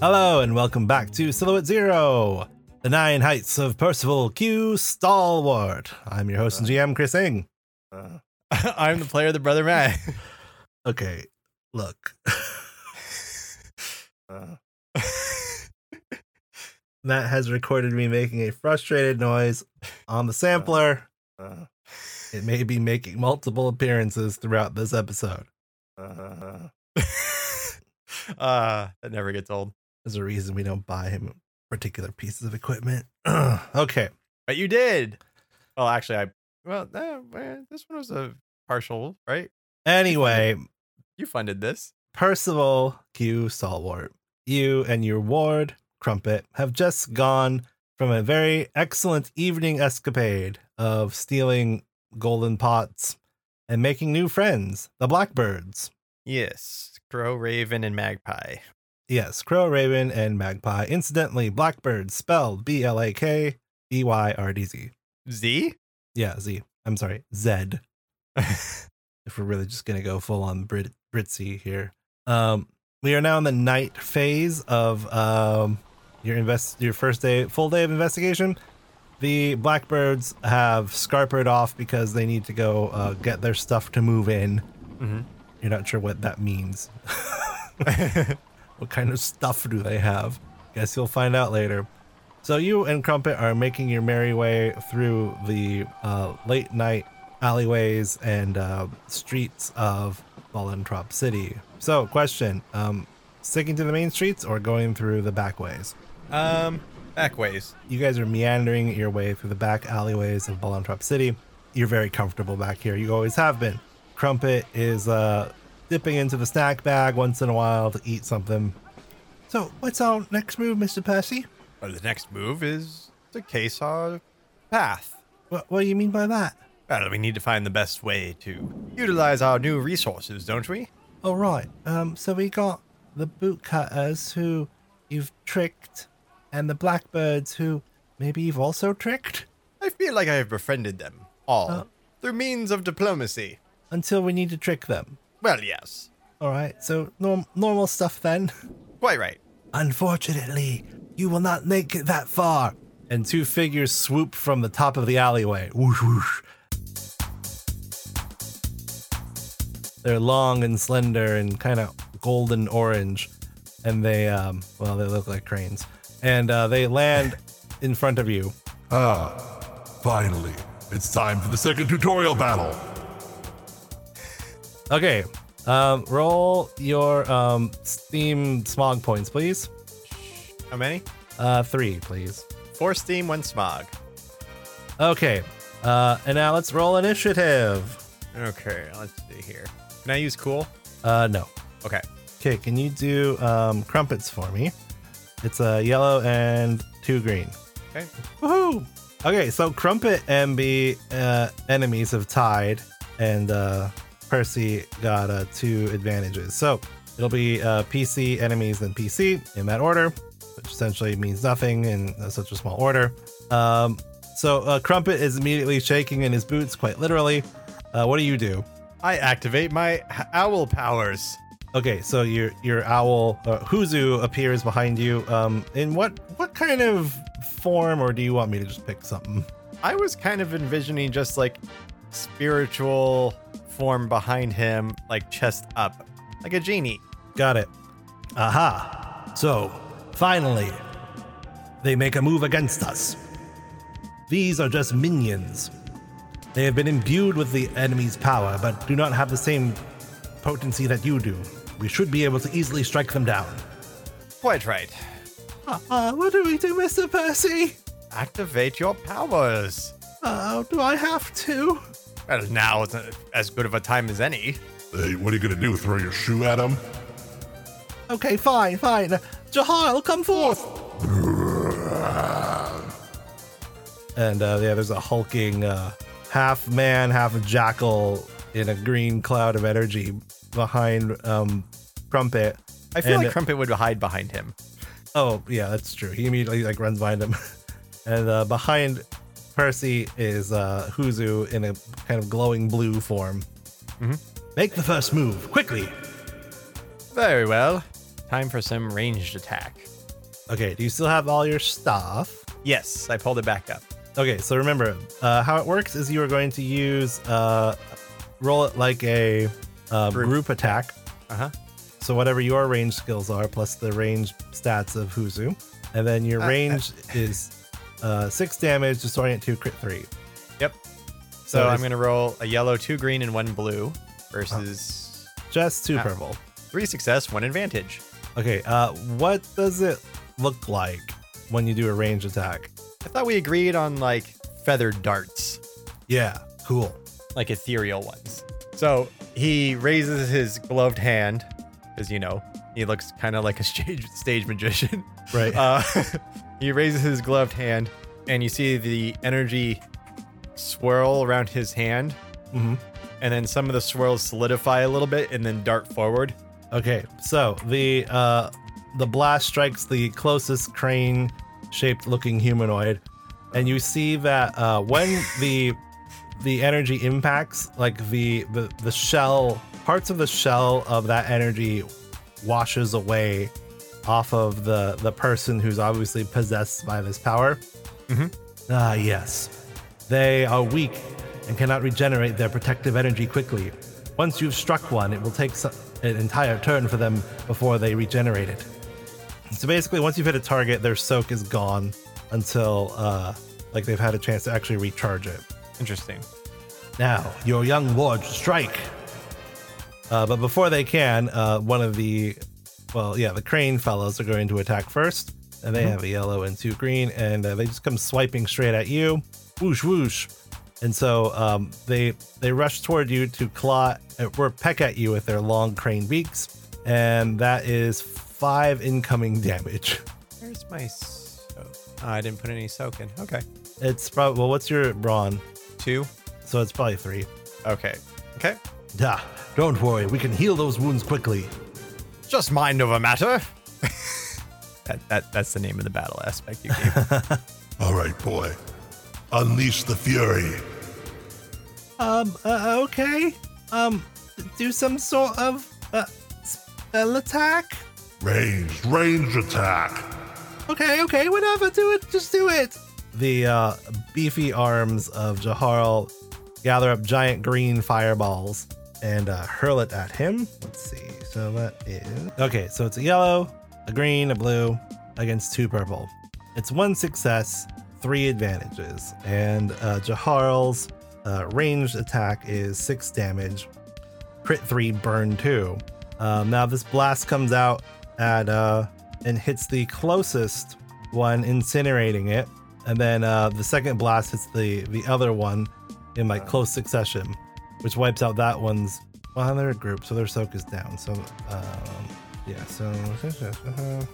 Hello, and welcome back to Silhouette Zero, the nine heights of Percival Q Stalwart. I'm your host and GM, Chris Ing. Uh, I'm the player, the brother Matt. Okay, look. uh, Matt has recorded me making a frustrated noise on the sampler. Uh, it may be making multiple appearances throughout this episode. Uh, uh, that never gets old. There's a reason we don't buy him particular pieces of equipment. okay. But you did. Well, actually, I, well, uh, this one was a partial, right? Anyway, you funded this. Percival Q. Stalwart, you and your ward, Crumpet, have just gone from a very excellent evening escapade of stealing golden pots and making new friends, the Blackbirds. Yes, Crow, Raven, and Magpie. Yes, Crow, Raven, and Magpie. Incidentally, Blackbird spelled B L A K B Y R D Z. Z? Yeah, Z. I'm sorry, Z. if we're really just gonna go full on Brit Britzy here. Um, we are now in the night phase of um, your invest your first day full day of investigation. The Blackbirds have scarpered off because they need to go uh, get their stuff to move in. Mm-hmm. You're not sure what that means. what kind of stuff do they have? Guess you'll find out later. So you and Crumpet are making your merry way through the uh, late night alleyways and uh, streets of Volantrop City. So, question: um, sticking to the main streets or going through the back ways? Um, back ways. You guys are meandering your way through the back alleyways of Volantrop City. You're very comfortable back here. You always have been. Crumpet is uh, dipping into the snack bag once in a while to eat something. So, what's our next move, Mr. Percy? Well, the next move is to case our path. What, what do you mean by that? Well, we need to find the best way to utilize our new resources, don't we? All right. Um. So we got the bootcutters who you've tricked, and the blackbirds who maybe you've also tricked. I feel like I have befriended them all uh, through means of diplomacy. Until we need to trick them. Well, yes. All right. So norm- normal stuff then. Quite right. Unfortunately, you will not make it that far. And two figures swoop from the top of the alleyway. Whoosh whoosh. They're long and slender and kind of golden orange, and they um well they look like cranes, and uh, they land in front of you. Ah, finally, it's time for the second tutorial battle. Okay, um, roll your um steam smog points, please. How many? Uh, three, please. Four steam, one smog. Okay, uh, and now let's roll initiative. Okay, let's see here. Can I use cool? Uh, no. Okay. Okay, can you do um, crumpets for me? It's a uh, yellow and two green. Okay. Woohoo! Okay, so Crumpet and the uh, enemies have tied, and uh, Percy got uh, two advantages. So it'll be uh, PC enemies and PC in that order, which essentially means nothing in such a small order. Um, so uh, Crumpet is immediately shaking in his boots, quite literally. Uh, what do you do? I activate my owl powers. Okay, so your your owl uh, Huzu appears behind you. Um, in what what kind of form, or do you want me to just pick something? I was kind of envisioning just like spiritual form behind him, like chest up, like a genie. Got it. Aha. So, finally, they make a move against us. These are just minions. They have been imbued with the enemy's power, but do not have the same potency that you do. We should be able to easily strike them down. Quite right. Uh, uh, what do we do, Mr. Percy? Activate your powers. Oh, uh, do I have to? Well, now is as good of a time as any. Hey, what are you gonna do? Throw your shoe at him? Okay, fine, fine. Jaharl, come forth. and uh, yeah, there's a hulking uh, half man, half jackal in a green cloud of energy behind um, Crumpet. I feel and, like Crumpet would hide behind him. Oh yeah, that's true. He immediately like runs behind him, and uh, behind Percy is uh, Huzu in a kind of glowing blue form. Mm-hmm. Make the first move, quickly. Very well. Time for some ranged attack. Okay, do you still have all your stuff? Yes, I pulled it back up. Okay, so remember, uh, how it works is you are going to use, uh, roll it like a uh, Group. group attack. Uh huh. So whatever your range skills are, plus the range stats of Huzu. And then your Uh, uh. range is uh, six damage, disorient two, crit three. Yep. So So I'm it's- to roll a yellow, two green, and one blue versus Just two Ah. purple. three success, one advantage. Okay, uh, what does it look like when you do a range attack? I thought we agreed on like feathered darts, Yeah, cool. like ethereal ones. So he raises his gloved hand, as you know he looks kind of like a stage stage magician. Right. Uh, he raises his gloved hand, and you see the energy swirl around his hand, hmm and then some of the swirls solidify a little bit and then dart forward. Okay, so the uh, the blast strikes the closest crane-shaped looking humanoid, and you see that uh, when the the energy impacts, like the, the the shell parts of the shell of that energy washes away off of the the person who's obviously possessed by this power. Mhm. Ah, yes, they are weak and cannot regenerate their protective energy quickly. Once you've struck one, it will take an entire turn for them before they regenerate it. So basically, once you've hit a target, their soak is gone until uh, like they've had a chance to actually recharge it. Interesting. Now, your young ward strike. Uh, but before they can, uh, one of the, well, yeah, the crane fellows are going to attack first, and they have a yellow and two green, and uh, they just come swiping straight at you, whoosh whoosh, and so um, they they rush toward you to claw uh, or peck at you with their long crane beaks, and that is five incoming damage. Where's my soak? Oh, I didn't put any soak in. Okay. It's probably well, what's your brawn? Two. So it's probably three. Okay. Okay. Ah, don't worry, we can heal those wounds quickly. Just mind over matter. that, that that's the name of the battle aspect you gave. All right, boy. Unleash the fury. Um, uh, okay. Um, do some sort of uh, spell attack. Ranged, ranged attack. Okay, okay, whatever. Do it. Just do it. The uh, beefy arms of Jaharl gather up giant green fireballs and uh, hurl it at him. Let's see. So that is okay. So it's a yellow, a green, a blue against two purple. It's one success, three advantages, and uh, Jaharl's uh, ranged attack is six damage, crit three, burn two. Um, now this blast comes out at uh, and hits the closest one, incinerating it, and then uh, the second blast hits the the other one in like close succession, which wipes out that one's. Well, they're a group, so their soak is down. So, um, yeah. So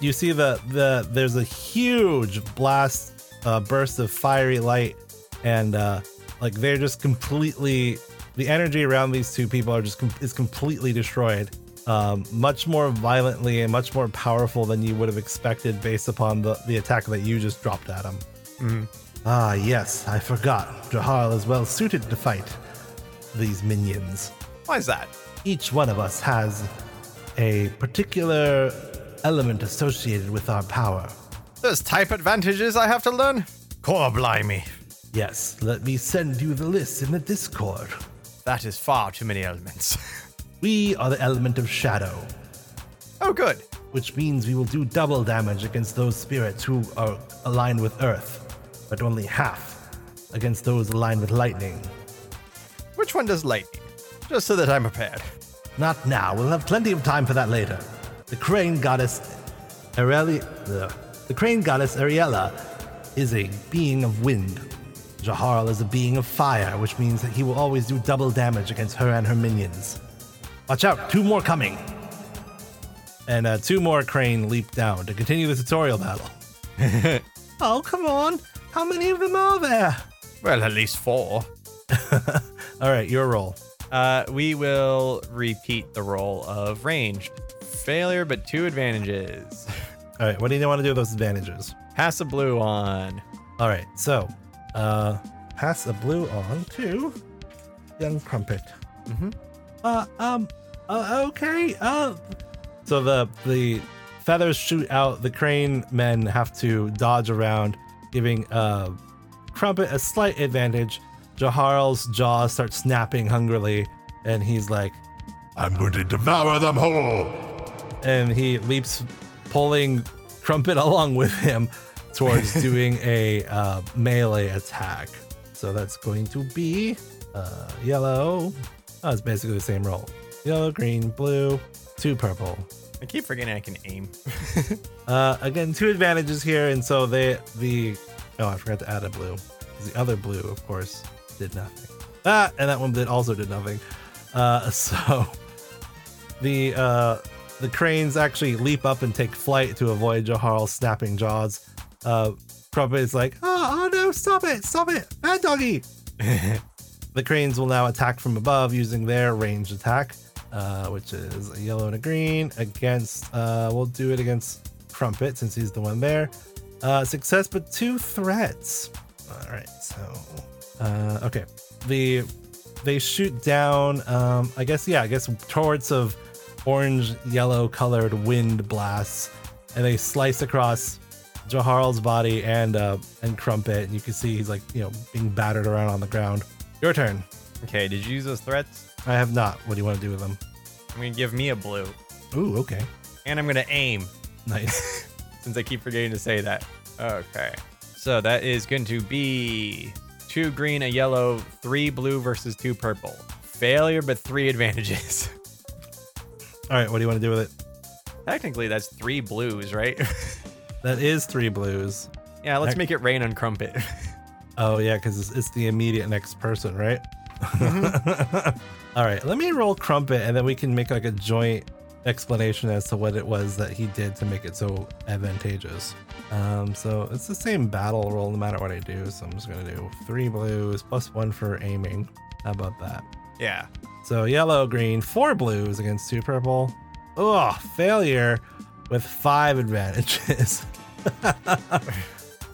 you see the the there's a huge blast uh, burst of fiery light, and uh, like they're just completely the energy around these two people are just com- is completely destroyed. Um, much more violently and much more powerful than you would have expected based upon the, the attack that you just dropped at him. Ah, yes, I forgot. Jaharl is well suited to fight these minions. Why is that? Each one of us has a particular element associated with our power. There's type advantages I have to learn. Core blimey. Yes, let me send you the list in the Discord. That is far too many elements. We are the element of shadow, oh, good. which means we will do double damage against those spirits who are aligned with earth, but only half against those aligned with lightning. Which one does lightning? Just so that I'm prepared. Not now. We'll have plenty of time for that later. The crane goddess Areli- the crane goddess Ariella is a being of wind. Jaharl is a being of fire, which means that he will always do double damage against her and her minions. Watch out, two more coming. And uh, two more crane leap down to continue the tutorial battle. oh, come on. How many of them are there? Well, at least four. All right, your roll. Uh, we will repeat the roll of ranged. Failure, but two advantages. All right, what do you want to do with those advantages? Pass a blue on. All right, so uh, pass a blue on to young Crumpet. Mm-hmm. Uh, um, uh, okay. Uh, so the the feathers shoot out. The crane men have to dodge around, giving uh Crumpet a slight advantage. Jaharl's jaws start snapping hungrily, and he's like, I'm going to devour them whole. and he leaps, pulling Crumpet along with him towards doing a uh, melee attack. So that's going to be uh, yellow. Oh, it's basically the same roll. Yellow, green, blue, two purple. I keep forgetting I can aim. Uh, again, two advantages here, and so they the oh I forgot to add a blue. The other blue, of course, did nothing. Ah, and that one did also did nothing. Uh, so the uh, the cranes actually leap up and take flight to avoid Jaharl's snapping jaws. Uh, Crumpet is like, oh, oh no, stop it, stop it, bad doggy. the cranes will now attack from above using their ranged attack, uh, which is a yellow and a green against. Uh, we'll do it against Crumpet since he's the one there. Uh, success, but two threats. All right, so uh, okay, the they shoot down. Um, I guess yeah, I guess torrents of orange yellow colored wind blasts, and they slice across Jaharl's body and uh, and Crumpet, and you can see he's like you know being battered around on the ground. Your turn. Okay, did you use those threats? I have not. What do you want to do with them? I'm gonna give me a blue, Ooh, okay, and I'm gonna aim. nice. Since I keep forgetting to say that. Okay, so that is going to be two green, a yellow, three blue versus two purple. Failure, but three advantages. All right, what do you want to do with it? Technically, that's three blues, right? That is three blues. yeah, let's Heck. make it rain on Crumpet. Oh yeah, because it's, it's the immediate next person, right? All right, let me roll Crumpet, and then we can make like a joint explanation as to what it was that he did to make it so advantageous. Um, so it's the same battle roll no matter what I do. So I'm just gonna do three blues plus one for aiming. How about that? yeah. So yellow, green, four blues against two purple. Oh, failure with five advantages.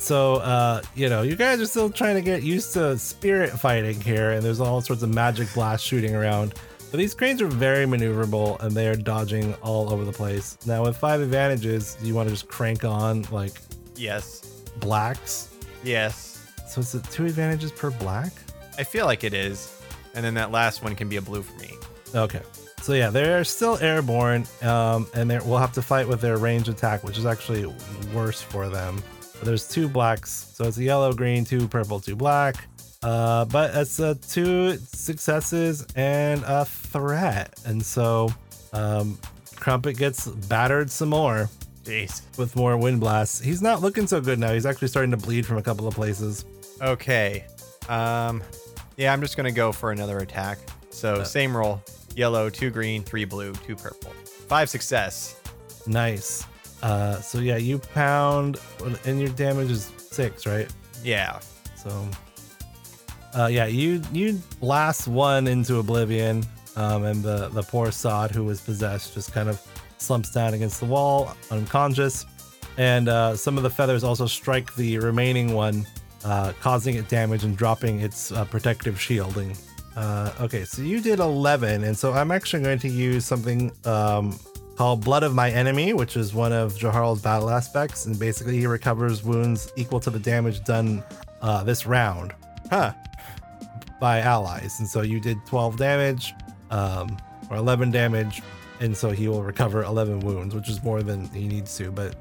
so uh, you know, you guys are still trying to get used to spirit fighting here, and there's all sorts of magic blasts shooting around. But these cranes are very maneuverable and they are dodging all over the place. Now with five advantages, do you want to just crank on like Yes. blacks? Yes. So is it two advantages per black? I feel like it is. And then that last one can be a blue for me. Okay. So yeah, they're still airborne, um, and they're, we'll have to fight with their range attack, which is actually worse for them. But there's two blacks, so it's a yellow, green, two purple, two black. Uh, but it's uh, two successes and a threat, and so um, Crumpet gets battered some more Jeez. with more wind blasts. He's not looking so good now. He's actually starting to bleed from a couple of places. Okay. Um yeah, I'm just gonna go for another attack. So same roll. Yellow, two green, three blue, two purple. Five success. Nice. Uh, so yeah, you pound, and your damage is six, right? Yeah. So, uh, yeah, you you blast one into oblivion, um, and the the poor sod who was possessed just kind of slumps down against the wall, unconscious. And uh, some of the feathers also strike the remaining one, uh, causing it damage and dropping its uh, protective shielding. Uh, okay, so you did 11, and so I'm actually going to use something um, called Blood of My Enemy, which is one of Jaharl's battle aspects, and basically he recovers wounds equal to the damage done uh, this round Huh. by allies. And so you did 12 damage, um, or 11 damage, and so he will recover 11 wounds, which is more than he needs to. But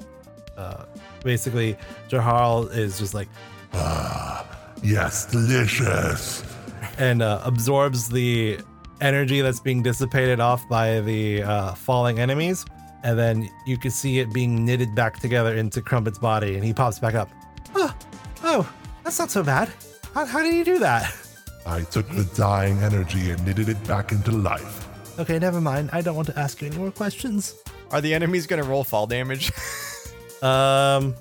uh, basically, Jaharl is just like, ah, Yes, delicious. and uh, absorbs the energy that's being dissipated off by the uh, falling enemies. And then you can see it being knitted back together into Crumpet's body, and he pops back up. Oh, oh, that's not so bad. How, how did you do that? I took the dying energy and knitted it back into life. Okay, never mind. I don't want to ask you any more questions. Are the enemies gonna roll fall damage? Um,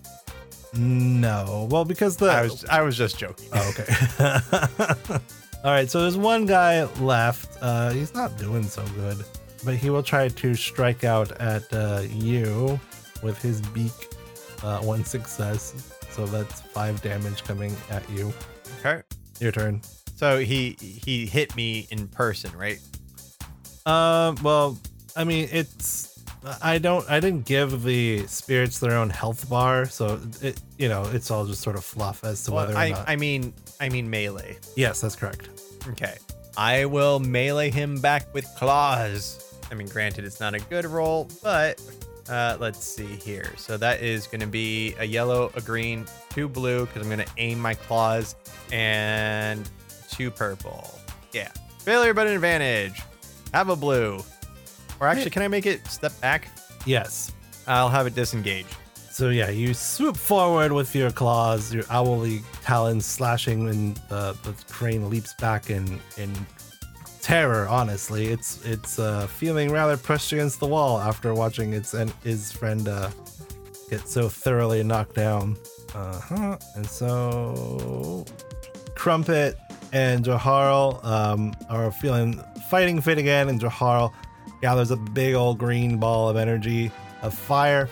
no. Well, because the I was I was just joking. Oh, okay. All right, so there's one guy left. Uh, he's not doing so good, but he will try to strike out at uh, you with his beak. Uh, one success, so that's five damage coming at you. Okay. Your turn. So he he hit me in person, right? Um, well, I mean, it's I don't I didn't give the spirits their own health bar, so it you know it's all just sort of fluff as to Well, whether or I not. I mean I mean melee. yes, that's correct. Okay. I will melee him back with claws. I mean, granted, it's not a good roll, but uh, let's see here. So that is going to be a yellow, a green, two blue, because I'm going to aim my claws, and two purple. Yeah. Failure, but an advantage. Have a blue. Or actually, can I make it step back? Yes. I'll have it disengage. So yeah, you swoop forward with your claws, your owly talons slashing, and uh, the crane leaps back in in terror. Honestly, it's it's uh, feeling rather pushed against the wall after watching its and his friend uh, get so thoroughly knocked down. Uh huh. And so Crumpet and Jaharl um, are feeling fighting fit again, and Jaharl gathers a big old green ball of energy of fire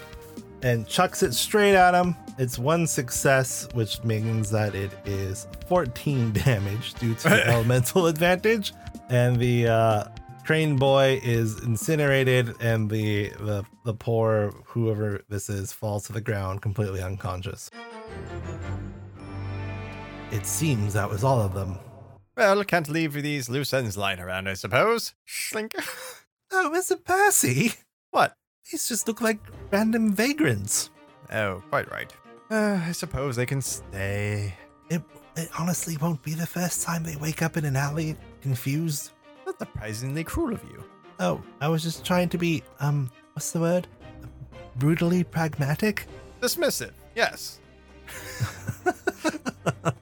and chucks it straight at him. It's one success, which means that it is 14 damage due to the elemental advantage. And the uh, crane boy is incinerated, and the, the the poor whoever this is falls to the ground completely unconscious. It seems that was all of them. Well, can't leave these loose ends lying around, I suppose. Slink. Oh, Mr. Percy, what? These just look like random vagrants. Oh, quite right. Uh, I suppose they can stay. It, it honestly won't be the first time they wake up in an alley confused. That's surprisingly cruel of you. Oh, I was just trying to be, um, what's the word? Brutally pragmatic? Dismissive, yes.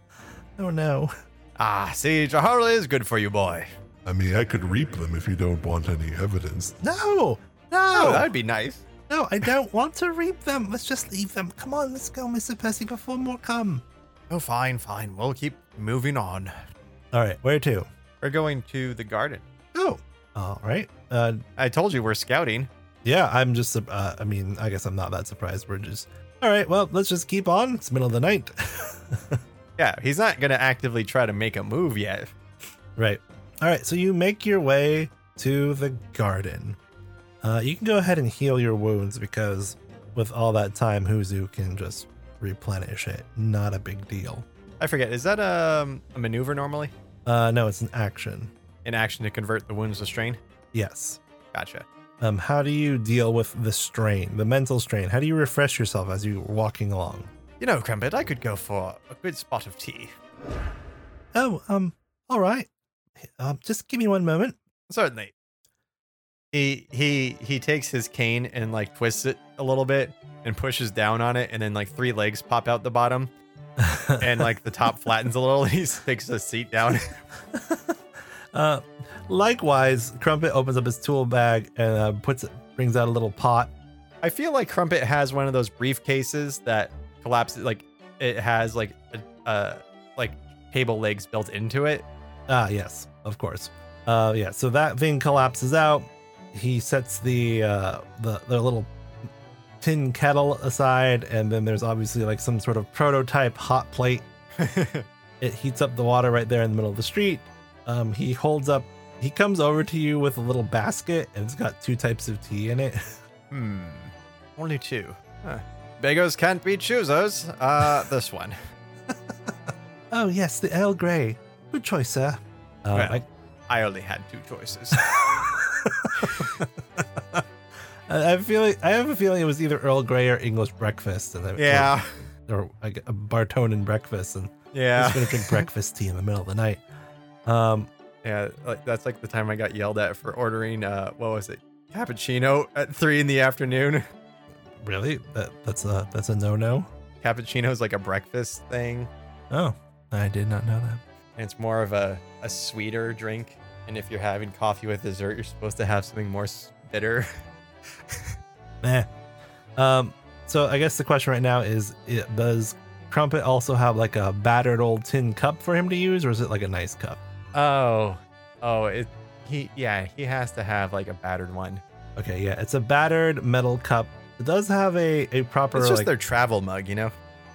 Oh no. Ah, see, Jahara is good for you, boy. I mean, I could reap them if you don't want any evidence. No! Oh, No! that'd be nice. no, I don't want to reap them. Let's just leave them. Come on, let's go, Mr. Percy, before more come. Oh, fine, fine. We'll keep moving on. All right, where to? We're going to the garden. Oh, all right. Uh, I told you we're scouting. yeah, I'm just, uh, I mean, I guess I'm not that surprised. We're just, all right, well, let's just keep on. It's middle of the night. Yeah, he's not going to actively try to make a move yet. Right. All right. So you make your way to the garden. Uh, you can go ahead and heal your wounds because with all that time, Huzu can just replenish it. Not a big deal. I forget, is that um, a maneuver normally? Uh, no, it's an action. An action to convert the wounds to strain? Yes. Gotcha. Um, how do you deal with the strain, the mental strain? How do you refresh yourself as you're walking along? You know, Crumpet, I could go for a good spot of tea. Oh, um, all right. Um, just give me one moment. Certainly. He he he takes his cane and like twists it a little bit and pushes down on it, and then like three legs pop out the bottom, and like the top flattens a little. He takes a seat down. Uh, likewise, Crumpet opens up his tool bag and uh, puts it, brings out a little pot. I feel like Crumpet has one of those briefcases that collapses, like it has like a, uh like cable legs built into it. Ah, yes, of course. Uh, yeah. So that thing collapses out. He sets the uh, the the little tin kettle aside, and then there's obviously like some sort of prototype hot plate. It heats up the water right there in the middle of the street. Um, he holds up. He comes over to you with a little basket, and it's got two types of tea in it. hmm. Only two. Huh. Beggars can't be choosers. Uh, this one. oh yes, the Earl Grey. Good choice, sir. Uh, Well, I, I only had two choices. I feel like, I have a feeling it was either Earl Grey or English breakfast, and I- yeah. or, like a Bartonen breakfast, and Yeah. just gonna drink breakfast tea in the middle of the night. Um, Yeah, like that's like the time I got yelled at for ordering uh what was it? Cappuccino at three in the afternoon. really? That that's a that's a no no. Cappuccino is like a breakfast thing. Oh, I did not know that. And it's more of a, a sweeter drink. And if you're having coffee with dessert, you're supposed to have something more bitter. Meh. Um, so I guess the question right now is: it, Does Crumpet also have like a battered old tin cup for him to use, or is it like a nice cup? Oh. Oh, it he yeah, he has to have like a battered one. Okay, yeah, it's a battered metal cup. It does have a a proper It's just like their travel mug, you know?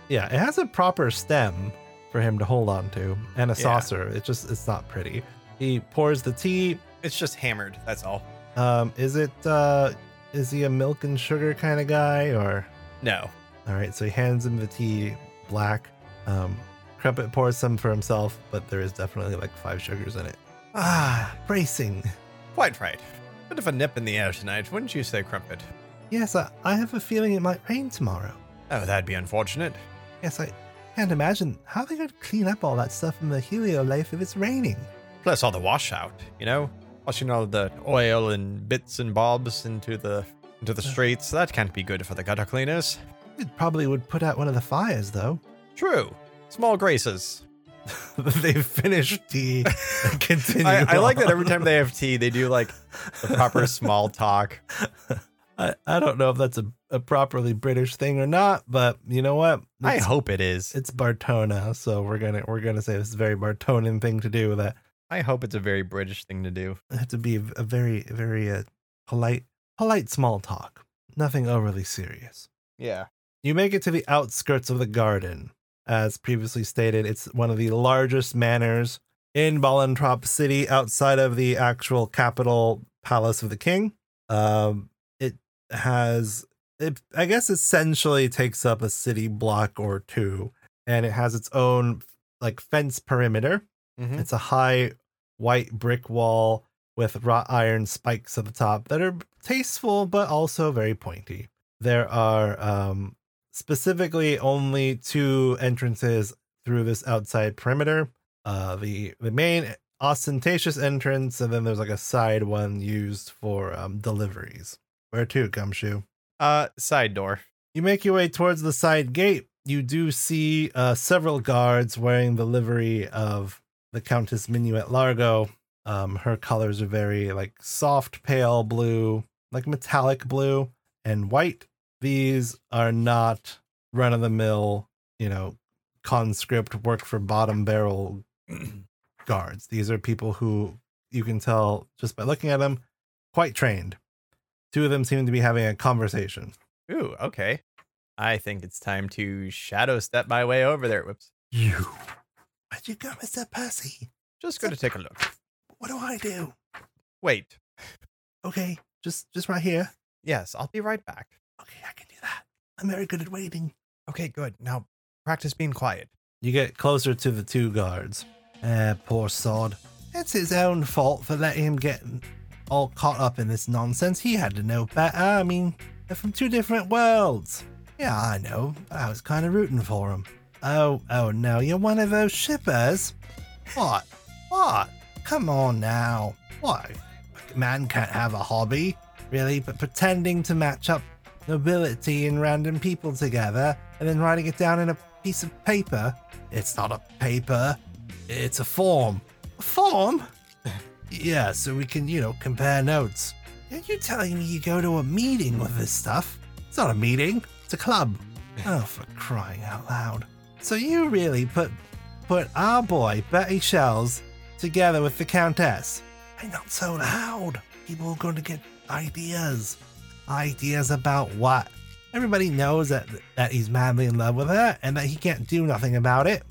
yeah, it has a proper stem. for him to hold on to, and a Yeah. saucer. It just it's not pretty. He pours the tea. It's just hammered. That's all. Um, is it uh, is he a milk and sugar kind of guy or? No. All right, so he hands him the tea, black. Um, Crumpet pours some for himself, but there is definitely like five sugars in it. Ah, bracing. Quite right. Bit of a nip in the air tonight, wouldn't you say, Crumpet? Yes, I, I have a feeling it might rain tomorrow. Oh, that'd be unfortunate. Yes, I can't imagine how they could clean up all that stuff in the heliolife if it's raining. Plus all the washout, you know? Washing all the oil and bits and bobs into the into the streets. That can't be good for the gutter cleaners. It probably would put out one of the fires, though. True. Small graces. They've finished tea and continue. I, I like that every time they have tea, they do like the proper small talk. I, I don't know if that's a, a properly British thing or not, but you know what? I hope it is. it's Bartona, so we're gonna we're gonna say this is a very Bartonian thing to do. That I hope it's a very British thing to do. it have to be a very very uh, polite polite small talk, nothing overly serious. Yeah. You make it to the outskirts of the garden. As previously stated, it's one of the largest manors in Volantrop City outside of the actual capital palace of the king. Um, it has, it, I guess, essentially takes up a city block or two, and it has its own like fence perimeter. Mhm. It's a high white brick wall with wrought iron spikes at the top that are tasteful but also very pointy. There are um, specifically only two entrances through this outside perimeter. Uh, the the main ostentatious entrance, and then there's like a side one used for um, deliveries. Where to, Gumshoe? Uh, side door. You make your way towards the side gate. You do see uh, several guards wearing the livery of the Countess Minuet Largo. Um, her colors are very like soft pale blue, like metallic blue and white. These are not run of the mill, you know, conscript work for bottom barrel guards. These are people who you can tell just by looking at them, quite trained. Two of them seem to be having a conversation. Ooh, okay. I think it's time to shadow step my way over there. Whoops. You. Where'd you go, Mr. Percy? Just going to take a look. What do I do? Wait. Okay, just just right here. Yes, I'll be right back. Okay, I can do that. I'm very good at waiting. Okay, good. Now practice being quiet. You get closer to the two guards. Eh, poor sod. It's his own fault for letting him get all caught up in this nonsense. He had to know better. I mean, they're from two different worlds. Yeah, I know. but I was kind of rooting for him. Oh, oh no, you're one of those shippers? What? What? Come on now. Why? A man can't have a hobby, really, but pretending to match up nobility and random people together and then writing it down in a piece of paper. It's not a paper, it's a form. A form? yeah, so we can, you know, compare notes. Are you telling me you go to a meeting with this stuff? It's not a meeting, it's a club. Oh, for crying out loud. So you really put put our boy Bertie Shells together with the Countess? Hey, not so loud. People are going to get ideas. Ideas about what? Everybody knows that that he's madly in love with her and that he can't do nothing about it.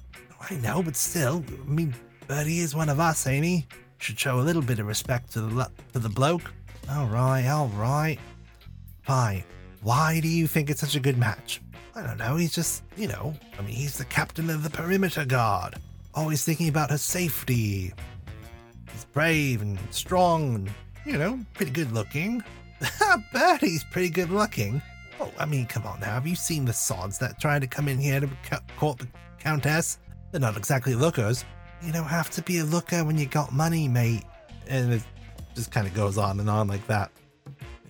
I know, but still, I mean, Bertie is one of us, ain't he? Should show a little bit of respect to the to the bloke. All right, all right, fine. Why do you think it's such a good match? I don't know. He's just, you know, I mean, he's the captain of the perimeter guard, always thinking about her safety. He's brave and strong and, you know, pretty good looking. He's pretty good looking. Oh, I mean, come on now. Have you seen the sods that tried to come in here to court the Countess? They're not exactly lookers. You don't have to be a looker when you got money, mate. And it just kind of goes on and on like that.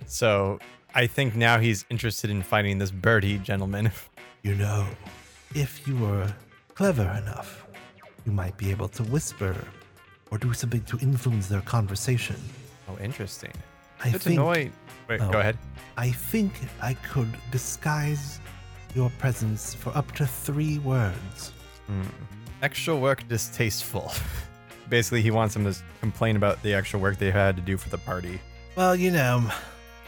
So I think now he's interested in finding this Bertie gentleman. You know, if you were clever enough, you might be able to whisper or do something to influence their conversation. Oh, interesting. I to think know. Wait, wait Oh. go ahead. I think I could disguise your presence for up to three words. Hmm. Extra work distasteful. Basically, he wants them to complain about the extra work they had to do for the party. Well, you know,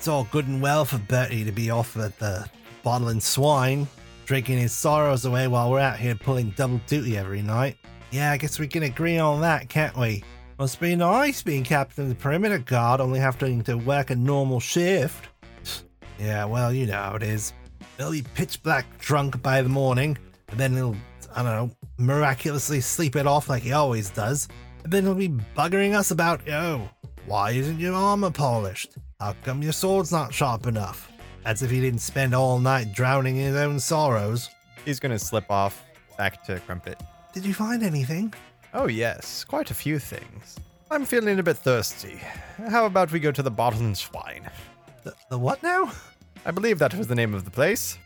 it's all good and well for Bertie to be off at the Bottle and Swine, drinking his sorrows away while we're out here pulling double duty every night. Yeah, I guess we can agree on that, can't we? Must be nice being captain of the perimeter guard, only having to work a normal shift. Yeah, well, you know how it is. He'll be pitch black drunk by the morning, and then he'll, I don't know, miraculously sleep it off like he always does. And then he'll be buggering us about, oh, why isn't your armor polished? How come your sword's not sharp enough? As if he didn't spend all night drowning in his own sorrows. He's gonna slip off back to Crumpet. Did you find anything? Oh, yes, quite a few things. I'm feeling a bit thirsty. How about we go to the Bottle and Swine? The, the what now? I believe that was the name of the place.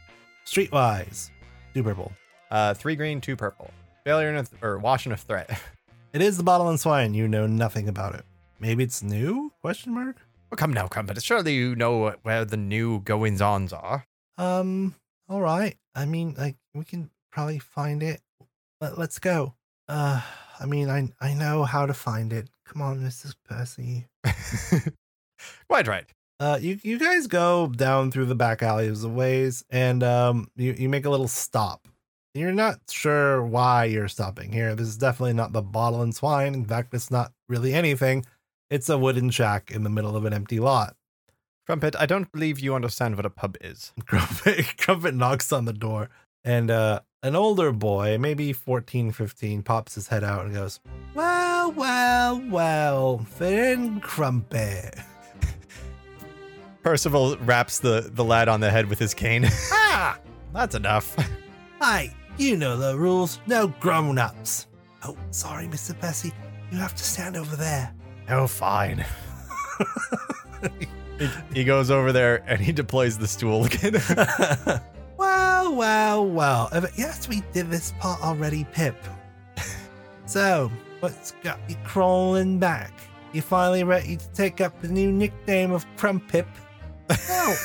Streetwise. Do purple. Uh, three green, two purple. Failure in a th- or washing a threat. It is the bottle and swine. You know nothing about it. Maybe it's new? Question mark. Come now, Crumpet. Surely you know where the new goings ons are. Um. All right. I mean, like we can probably find it. Let, let's go. Uh. I mean, I I know how to find it. Come on, Mrs. Percy. Quite right. Uh, you you guys go down through the back alleys of ways, and um, you you make a little stop. You're not sure why you're stopping here. This is definitely not the bottle and swine. In fact, it's not really anything. It's a wooden shack in the middle of an empty lot. Crumpet, I don't believe you understand what a pub is. Crumpet, Crumpet knocks on the door, and uh, an older boy, maybe 14, 15, pops his head out and goes, Well, well, well, Finn Crumpet. Percival raps the, the lad on the head with his cane. ah! That's enough. Hey, you know the rules. No grown ups. Oh, sorry, Mr. Percy. You have to stand over there. Oh, fine. he, goes over there and he deploys the stool again. well, well. Uh, Yes, we did this part already, Pip. so, what's got you crawling back? You finally ready to take up the new nickname of Crumpip? No,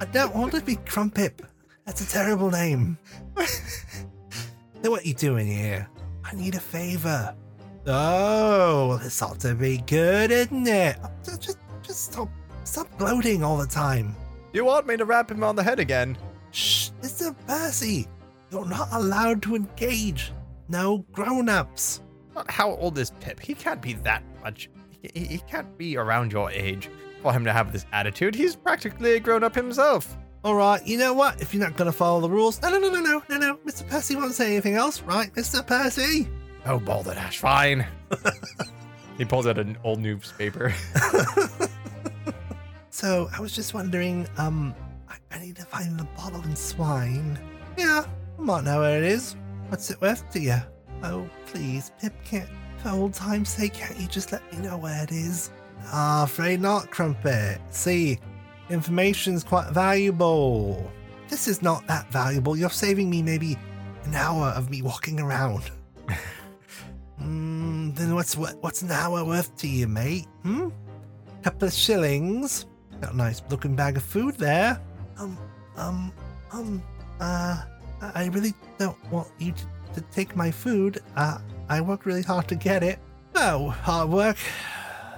I don't want to be Crumpip. That's a terrible name. then what are you doing here? I need a favor. Oh, this ought to be good, isn't it? Just, just, just stop, stop gloating all the time. you want me to rap him on the head again? Shh, Mr. Percy, you're not allowed to engage. No grown-ups. But How old is Pip? He can't be that much. He, he- can't be around your age for him to have this attitude. He's practically a grown up himself. All right, you know what? If you're not going to follow the rules, no, no, no, no, no, no, no. Mr. Percy won't say anything else, right, Mr. Percy? Oh, balderdash, fine. he pulls out an old newspaper. So I was just wondering, um, I, I need to find the bottle and swine. Yeah, I might know where it is. What's it worth to you? Oh, please, Pip can't. For old time's sake, can't you just let me know where it is? Ah, afraid not, Crumpet. See, information's quite valuable. This is not that valuable. You're saving me maybe an hour of me walking around. Hmm, then what's what, what's an hour worth to you, mate? Hmm? Couple of shillings. Got a nice looking bag of food there. Um, um, um, uh, I really don't want you to, to take my food. Uh, I worked really hard to get it. Oh, hard work.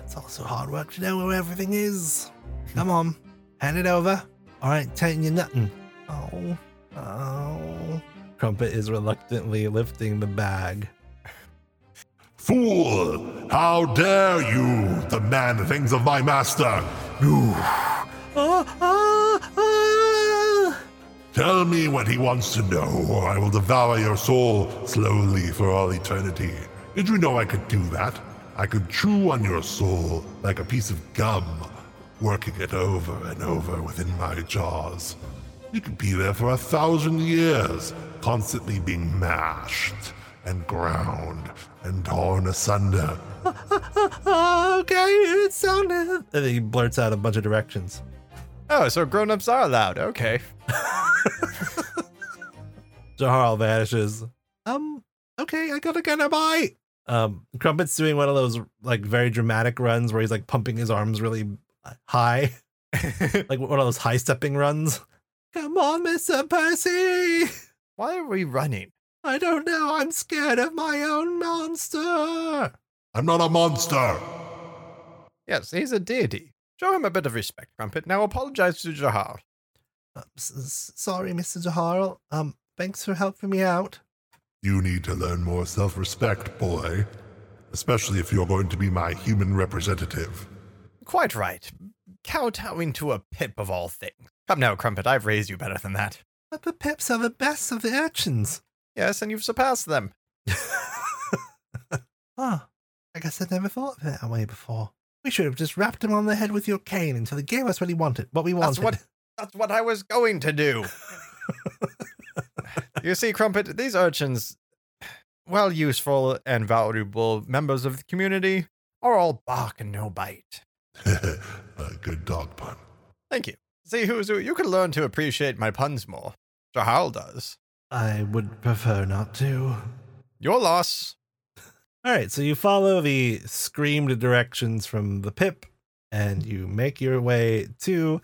It's also hard work to know where everything is. Come on, hand it over. All right, telling you nothing. Oh, oh. Crumpet is reluctantly lifting the bag. Fool! How dare you demand things of my master? Ah, ah, ah. tell me what he wants to know, or I will devour your soul slowly for all eternity. Did you know I could do that? I could chew on your soul like a piece of gum, working it over and over within my jaws. You could be there for a thousand years, constantly being mashed and ground and torn asunder. Okay, it sounded. And then he blurts out a bunch of directions. Oh, so grown ups are allowed. Okay. Jaharl vanishes. Um, okay, I gotta get a bite. Um, Crumpet's doing one of those like very dramatic runs where he's like pumping his arms really high, like one of those high stepping runs. Come on, Mr. Percy. Why are we running? I don't know. I'm scared of my own monster. I'm not a monster. Yes, he's a deity. Show him a bit of respect, Crumpet. Now apologize to Jaharl. S- s- sorry, Mr. Jaharl. Um, Thanks for helping me out. You need to learn more self respect, boy. Especially if you're going to be my human representative. Quite right. Kowtowing to a pip of all things. Come now, Crumpet, I've raised you better than that. But the pips are the best of the urchins. Yes, and you've surpassed them. Oh, I guess I'd never thought of it that way before. We should have just rapped him on the head with your cane until he gave us what he wanted, what we wanted. That's what that's what I was going to do. you see, Crumpet, these urchins, while useful and valuable members of the community, are all bark and no bite. a good dog pun. Thank you. See, who? You can learn to appreciate my puns more. Jaharl does. I would prefer not to. Your loss. All right, so you follow the screamed directions from the pip and you make your way to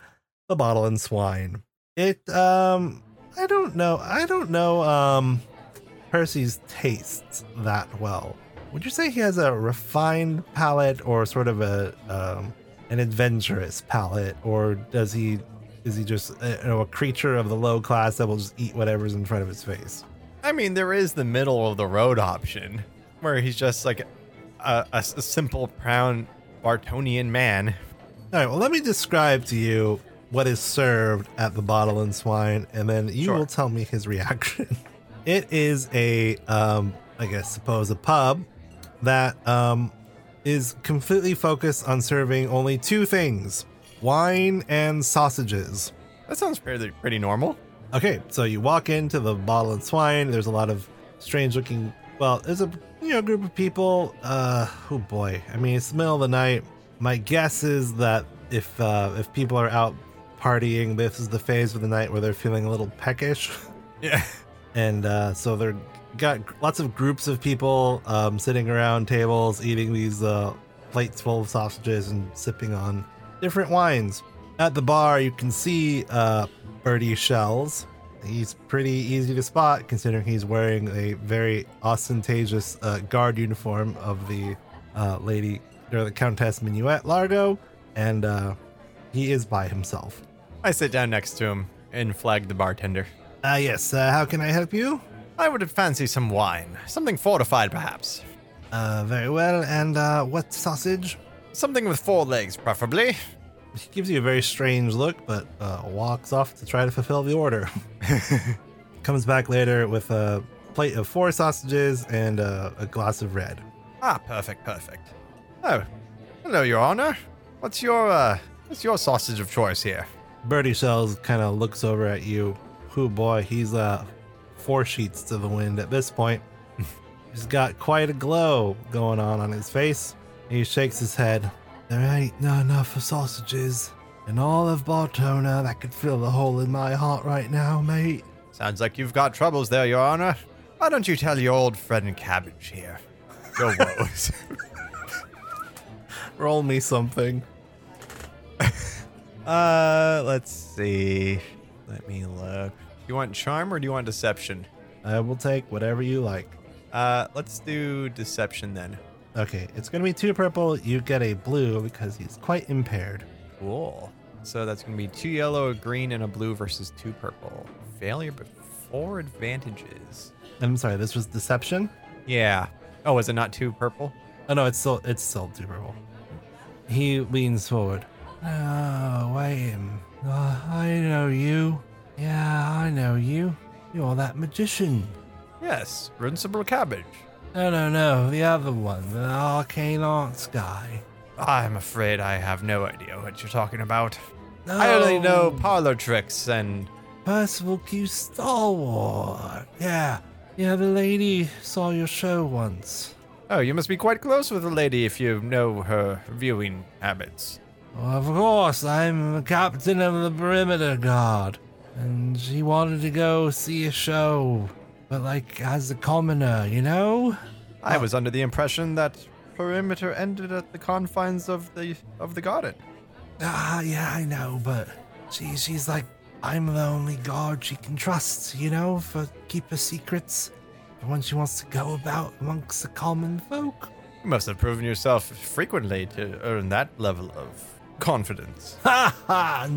the bottle and swine. It um I don't know. I don't know um Percy's tastes that well. Would you say he has a refined palate or sort of a um an adventurous palate or does he is he just you know a creature of the low class that will just eat whatever's in front of his face? I mean, there is the middle of the road option where he's just like a, a, a simple, brown Bartonian man. All right, well, let me describe to you what is served at the Bottle and Swine, and then you Sure. will tell me his reaction. it is a, um, I guess, suppose a pub that um, is completely focused on serving only two things wine and sausages. That sounds pretty, pretty normal. Okay, so you walk into the Bottle and Swine. There's a lot of strange looking. Well, there's a you know group of people. Uh, oh boy, I mean it's the middle of the night. My guess is that if uh, if people are out partying, this is the phase of the night where they're feeling a little peckish, Yeah. and uh, so they're got lots of groups of people um, sitting around tables eating these uh, plates full of sausages and sipping on different wines. At the bar, you can see uh, Bertie Shells. He's pretty easy to spot considering he's wearing a very ostentatious uh, guard uniform of the uh, lady or the Countess Minuet Largo, and uh, he is by himself. I sit down next to him and flag the bartender. Ah, yes. Uh, how can I help you? I would fancy some wine. Something fortified, perhaps. Uh, very well. And uh, what sausage? Something with four legs, preferably. He gives you a very strange look, but uh, walks off to try to fulfill the order. Comes back later with a plate of four sausages and uh, a glass of red. Ah, perfect, perfect. Oh, hello, Your Honor. What's your, uh, what's your sausage of choice here? Bertie Shells kind of looks over at you. Who boy, he's uh four sheets to the wind at this point. he's got quite a glow going on on his face. He shakes his head. There ain't no enough of sausages in all of Bartona that could fill the hole in my heart right now, mate. Sounds like you've got troubles there, Your Honor. Why don't you tell your old friend Cabbage here? Your woes. Roll me something. uh, let's see. Let me look. You want charm or do you want deception? I will take whatever you like. Uh, let's do deception then. Okay, it's gonna be two purple. You get a blue because he's quite impaired. Cool. So that's going to be two yellow, a green, and a blue versus two purple. Failure, but four advantages. I'm sorry, this was deception. Yeah. Oh, is it not two purple? Oh no, it's still it's still two purple. He leans forward. Oh, wait. Uh, I know you. Yeah, I know you. You're that magician. Yes, Runcible Cabbage. No, no, no, the other one, the arcane arts guy. I'm afraid I have no idea what you're talking about. I only know parlor tricks and. Percival Q Stalwart. Yeah, yeah, the lady saw your show once. Oh, you must be quite close with the lady if you know her viewing habits. Well, of course, I'm the captain of the perimeter guard, and she wanted to go see a show, but like as a commoner, you know. I was under the impression that perimeter ended at the confines of the of the garden. Ah, yeah, I know, but she she's like I'm the only guard she can trust, you know, for keep her secrets, for when she wants to go about amongst the common folk. You must have proven yourself frequently to earn that level of confidence. Ha ha!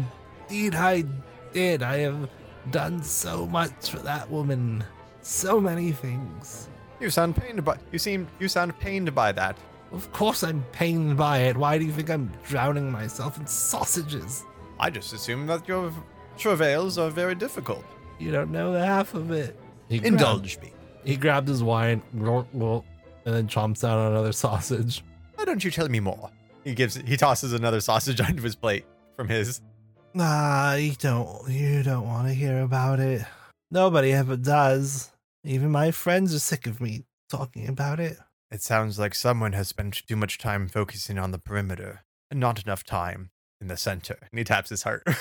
Indeed, I did. I have done so much for that woman. So many things. You sound pained by you seem you sound pained by that. Of course I'm pained by it. Why do you think I'm drowning myself in sausages? I just assume that your travails are very difficult. You don't know the half of it. He grabbed- Indulge me. He grabbed his wine, glorp, glorp, and then chomps down on another sausage. Why don't you tell me more? He gives he tosses another sausage onto his plate from his. Nah, you don't. You don't want to hear about it. Nobody ever does. Even my friends are sick of me talking about it. It sounds like someone has spent too much time focusing on the perimeter and not enough time in the center. And he taps his heart.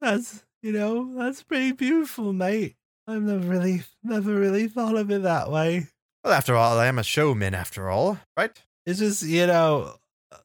That's you know that's pretty beautiful, mate. I've never really, never really thought of it that way. well, after all, I am a showman after all, right? It's just you know. uh,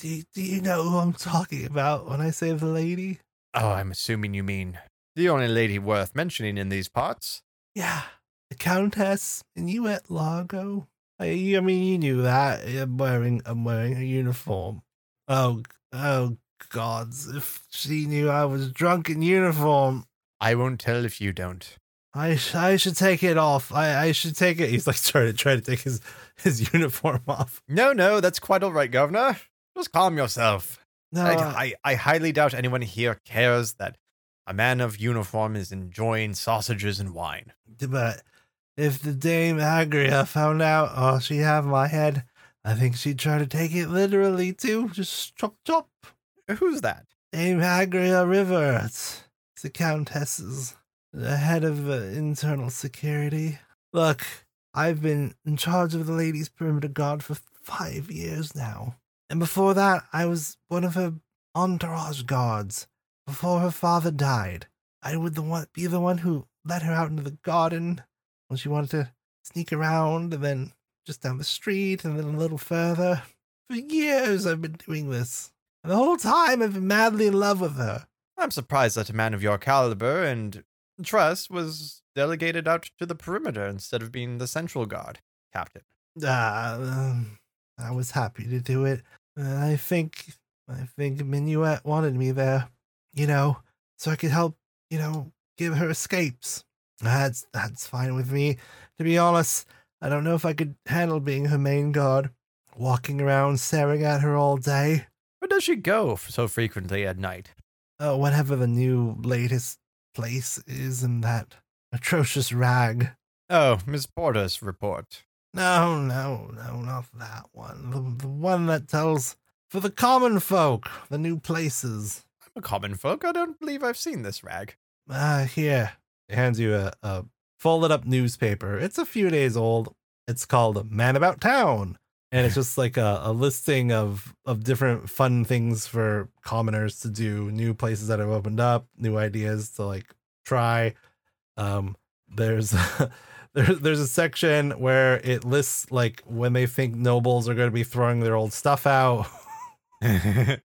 Do do you know who I'm talking about when I say the lady? Oh, I'm assuming you mean the only lady worth mentioning in these parts. Yeah, the Countess, Minuet Largo. I, I mean, you knew that. I'm wearing, I'm wearing a uniform. Oh, oh, gods! If she knew I was drunk in uniform, I won't tell if you don't. I, sh- I should take it off. I, I should take it. He's like trying to try to take his his uniform off. No, no, that's quite all right, Governor. Just calm yourself. No, I, uh, I, I highly doubt anyone here cares that a man of uniform is enjoying sausages and wine. but if the Dame Agria found out, oh, she have my head. I think she'd try to take it literally too. Just chop chop. Who's that? Dame Agria River. It's, it's the Countess's, the head of uh, internal security. Look, I've been in charge of the Ladies' Perimeter Guard for five years now. And before that, I was one of her entourage guards. Before her father died, I would the one be the one who let her out into the garden when she wanted to sneak around, and then just down the street, and then a little further. For years, I've been doing this. And the whole time, I've been madly in love with her. I'm surprised that a man of your caliber and trust was delegated out to the perimeter instead of being the central guard, Captain. Ah, um, I was happy to do it. Uh, I think, I think Minuet wanted me there, you know, so I could help, you know, give her escapes. That's that's fine with me. To be honest, I don't know if I could handle being her main guard, walking around staring at her all day. Where does she go so frequently at night? Oh, whatever the new latest place is in that atrocious rag. Oh, Miss Porter's report. No, no, no, not that one. The, the one that tells for the common folk the new places. I'm a common folk. I don't believe I've seen this rag. Ah, here. It hands you a, a folded up newspaper. It's a few days old. It's called Man About Town. And it's just like a, a listing of, of different fun things for commoners to do, new places that have opened up, new ideas to like try. Um, there's there's there's a section where it lists like when they think nobles are going to be throwing their old stuff out, that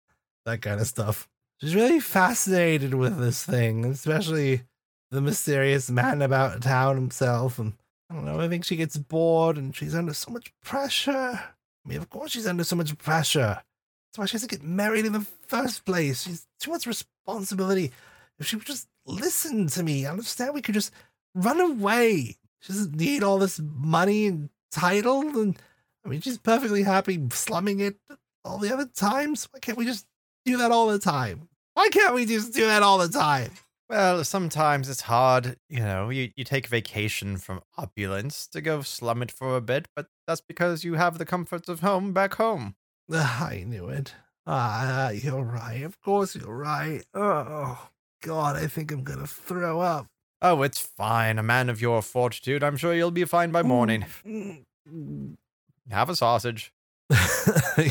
kind of stuff. She's really fascinated with this thing, especially the mysterious man about town himself. And I don't know, I think she gets bored and she's under so much pressure. I mean, of course, she's under so much pressure. That's why she has to get married in the first place. She's too much responsibility. If she would just listen to me, understand we could just run away. She doesn't need all this money and title. And I mean, she's perfectly happy slumming it all the other times. Why can't we just do that all the time? Why can't we just do that all the time? Well, sometimes it's hard, you know, you, you take vacation from opulence to go slum it for a bit, but that's because you have the comforts of home back home. I knew it. Ah, you're right. Of course you're right. Oh, God, I think I'm gonna throw up. Oh, it's fine. A man of your fortitude, I'm sure you'll be fine by morning. Mm. Have a sausage.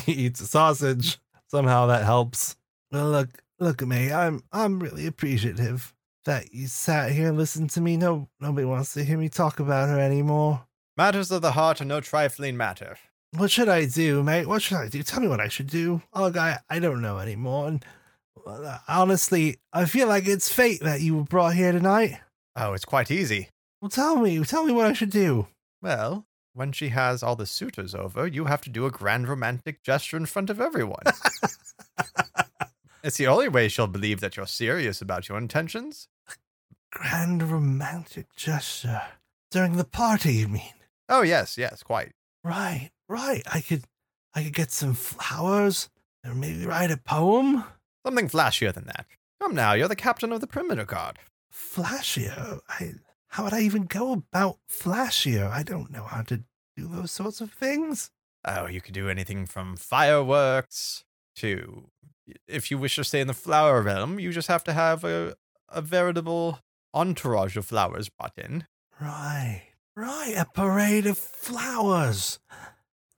he eats a sausage. Somehow that helps. Well, look, look at me. I'm, I'm really appreciative that you sat here and listened to me. No, nobody wants to hear me talk about her anymore. Matters of the heart are no trifling matter. What should I do, mate? What should I do? Tell me what I should do. Oh, look, I, I don't know anymore. And uh, honestly, I feel like it's fate that you were brought here tonight. Oh, it's quite easy. Well, tell me, tell me what I should do. Well, when she has all the suitors over, you have to do a grand romantic gesture in front of everyone. It's the only way she'll believe that you're serious about your intentions. Grand romantic gesture. During the party, you mean? Oh, yes, yes, quite. Right, right. I could I could get some flowers or maybe write a poem. Something flashier than that. Come now, you're the captain of the perimeter guard. Flashier. I how would I even go about flashier? I don't know how to do those sorts of things. Oh, you could do anything from fireworks to, if you wish to stay in the flower realm, you just have to have a, a veritable entourage of flowers brought in. Right, right. A parade of flowers.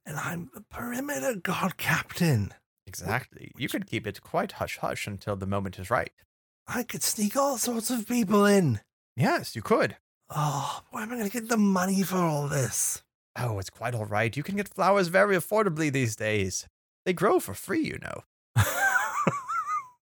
And I'm the perimeter guard captain. Exactly. You could keep it quite hush hush until the moment is right. I could sneak all sorts of people in. Yes, you could. Oh, where am I going to get the money for all this? Oh, it's quite all right. You can get flowers very affordably these days. They grow for free, you know.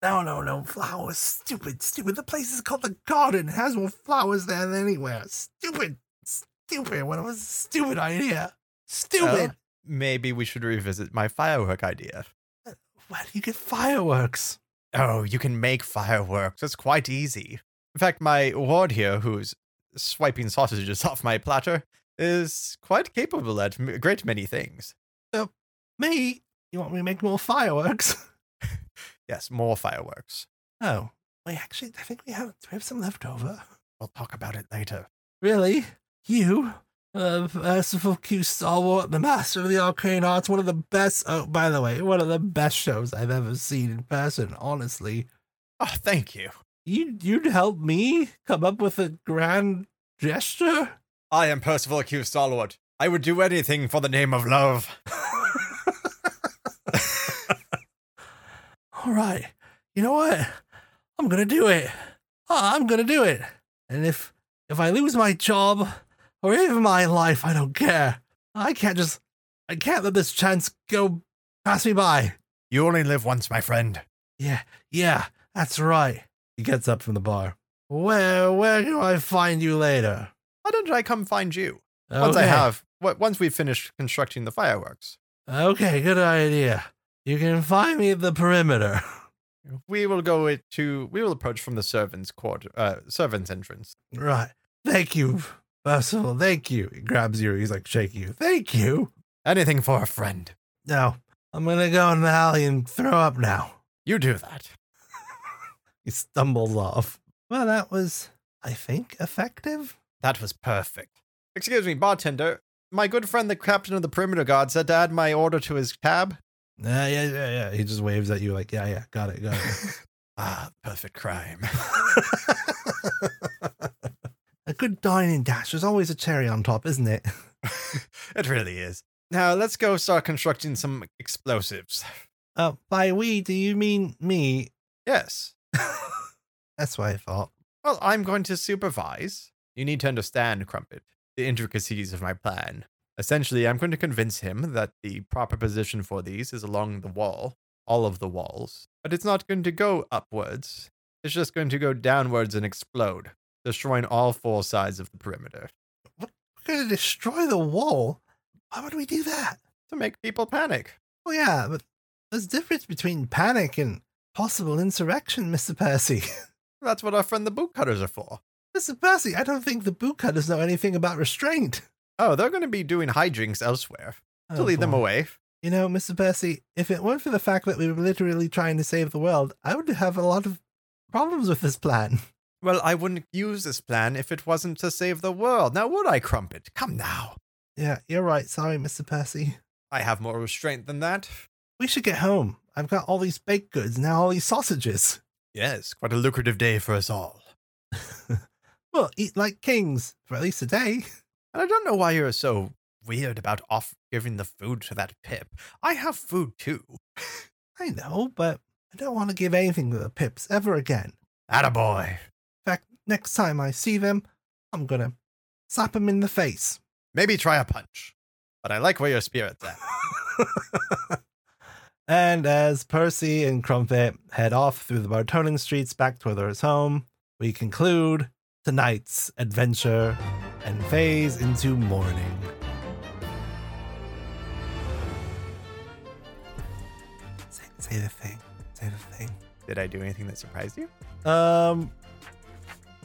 no, no, no. Flowers. Stupid, stupid. The place is called the garden. It has more flowers there than anywhere. Stupid, stupid. What was a stupid idea? Stupid. Well, maybe we should revisit my firework idea. Uh, where do you get fireworks? Oh, you can make fireworks. It's quite easy. In fact, my ward here, who's swiping sausages off my platter, is quite capable at a great many things. So, me? You want me to make more fireworks? yes, more fireworks. Oh, we actually, I think we have, do we have some left over? We'll talk about it later. Really? You? Uh, Percival Q Stalwart, the master of the arcane arts, one of the best, oh, by the way, one of the best shows I've ever seen in person, honestly. Oh, thank you. You, you'd help me come up with a grand gesture? I am Percival Q Stalwart. I would do anything for the name of love. All right. You know what? I'm gonna do it. I'm gonna do it. And if if I lose my job or even my life, I don't care. I can't just I can't let this chance go pass me by. You only live once, my friend. Yeah, yeah, that's right. He gets up from the bar. Where where do I find you later? Why don't I come find you? Okay. Once I have once we've finished constructing the fireworks. Okay, good idea. You can find me at the perimeter. We will go to. We will approach from the servants' quarter, uh, servants' entrance. Right. Thank you, Percival. Thank you. He grabs you. He's like shaking you. Thank you. Anything for a friend. No, I'm gonna go in the alley and throw up now. You do that. he stumbles off. Well, that was, I think, effective. That was perfect. Excuse me, bartender. My good friend, the captain of the perimeter guard, said to add my order to his tab. Uh, yeah, yeah, yeah. He just waves at you like, yeah, yeah, got it, got it. ah, perfect crime. good dining dash is always a cherry on top, isn't it? it really is. Now let's go start constructing some explosives. Uh, by we, do you mean me? Yes. That's what I thought. Well, I'm going to supervise. You need to understand, Crumpet, the intricacies of my plan. Essentially, I'm going to convince him that the proper position for these is along the wall, all of the walls. But it's not going to go upwards. It's just going to go downwards and explode, destroying all four sides of the perimeter. We're going to destroy the wall? Why would we do that? To make people panic. Oh, yeah, but there's a difference between panic and possible insurrection, Mr. Percy. That's what our friend the bootcutters are for. Mr. Percy, I don't think the bootcutters know anything about restraint. Oh, they're going to be doing hijinks elsewhere to oh, lead boy. them away. You know, Mr. Percy, if it weren't for the fact that we were literally trying to save the world, I would have a lot of problems with this plan. Well, I wouldn't use this plan if it wasn't to save the world. Now, would I, Crumpet? Come now. Yeah, you're right. Sorry, Mr. Percy. I have more restraint than that. We should get home. I've got all these baked goods, now all these sausages. Yes, quite a lucrative day for us all. well, eat like kings, for at least a day. And I don't know why you're so weird about off giving the food to that pip. I have food too. I know, but I don't want to give anything to the pips ever again. Attaboy. Next time I see them, I'm gonna slap them in the face. Maybe try a punch. But I like where your spirit's at. and as Percy and Crumpet head off through the Bartonin streets back to towards home, we conclude tonight's adventure and phase into morning. Say, say the thing. Say the thing. Did I do anything that surprised you? Um,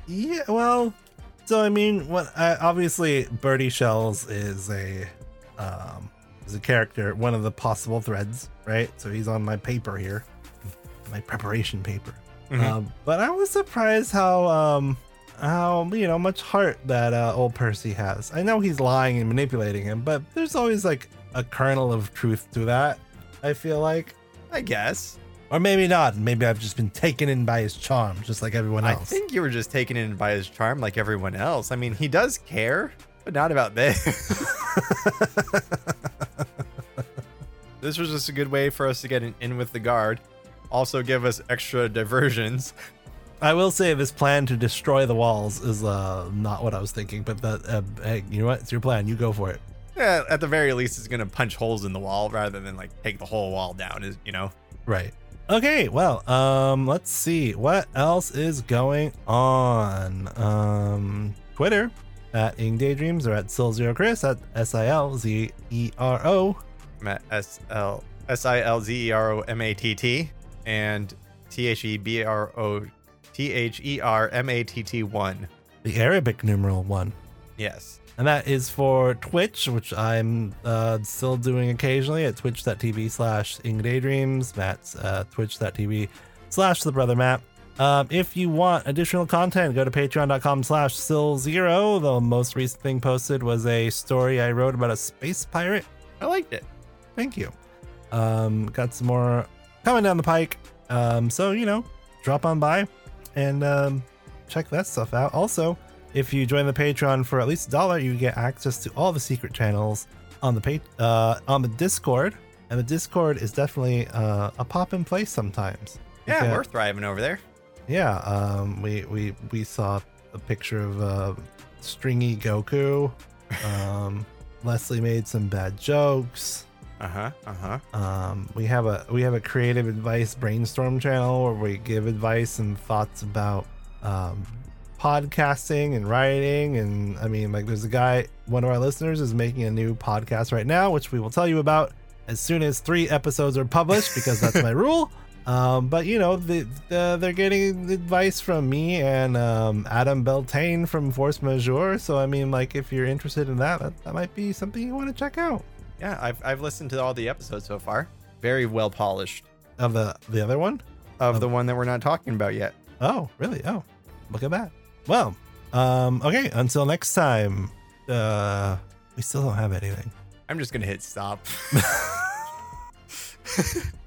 yeah, well, so I mean, what? I, obviously, Bertie Shells is a um is a character, one of the possible threads, right? So he's on my paper here, my preparation paper. Mhm. Um, but I was surprised how um how you know much heart that uh, old Percy has. I know he's lying and manipulating him, but there's always like a kernel of truth to that. I feel like. I guess. Or maybe not. Maybe I've just been taken in by his charm, just like everyone else. I think you were just taken in by his charm like everyone else. I mean, he does care, but not about this. this was just a good way for us to get in with the guard. Also, give us extra diversions. I will say this plan to destroy the walls is uh, not what I was thinking, but that uh, hey, you know what? It's your plan. You go for it. Yeah, at the very least, it's gonna punch holes in the wall rather than like take the whole wall down. Is you know. Right. Okay. Well, um, let's see what else is going on. Um, Twitter at Ing Daydreams or at Silzero at S I L Z E R O. At S L S I L Z E R O M A T T and T H E B R O T H E R M A T T one. The Arabic numeral one. Yes. And that is for Twitch, which I'm uh, still doing occasionally at twitch.tv slash ingdaydreams. That's uh, twitch.tv slash the brother map. Um, if you want additional content, go to patreon.com slash zero. The most recent thing posted was a story I wrote about a space pirate. I liked it. Thank you. Um, got some more coming down the pike. Um, so, you know, drop on by and um, check that stuff out. Also, if you join the Patreon for at least a dollar, you get access to all the secret channels on the pa- uh, on the Discord. And the Discord is definitely uh, a pop in place sometimes. Yeah, Okay. we're thriving over there. Yeah, um, we we we saw a picture of uh, stringy Goku. Um, Leslie made some bad jokes. Uh huh. Uh huh. Um, we have a we have a creative advice brainstorm channel where we give advice and thoughts about um, podcasting and writing. And I mean, like, there's a guy, one of our listeners is making a new podcast right now, which we will tell you about as soon as three episodes are published because that's my rule. Um, but you know, the, the, they're getting advice from me and um, Adam Beltane from Force Majeure. So I mean, like, if you're interested in that, that, that might be something you want to check out. Yeah, I've I've listened to all the episodes so far. Very well polished. Of the the other one? Of the one that we're not talking about yet. Oh, really? Oh, look at that. Well, um, okay. Until next time. Uh, we still don't have anything. I'm just gonna hit stop.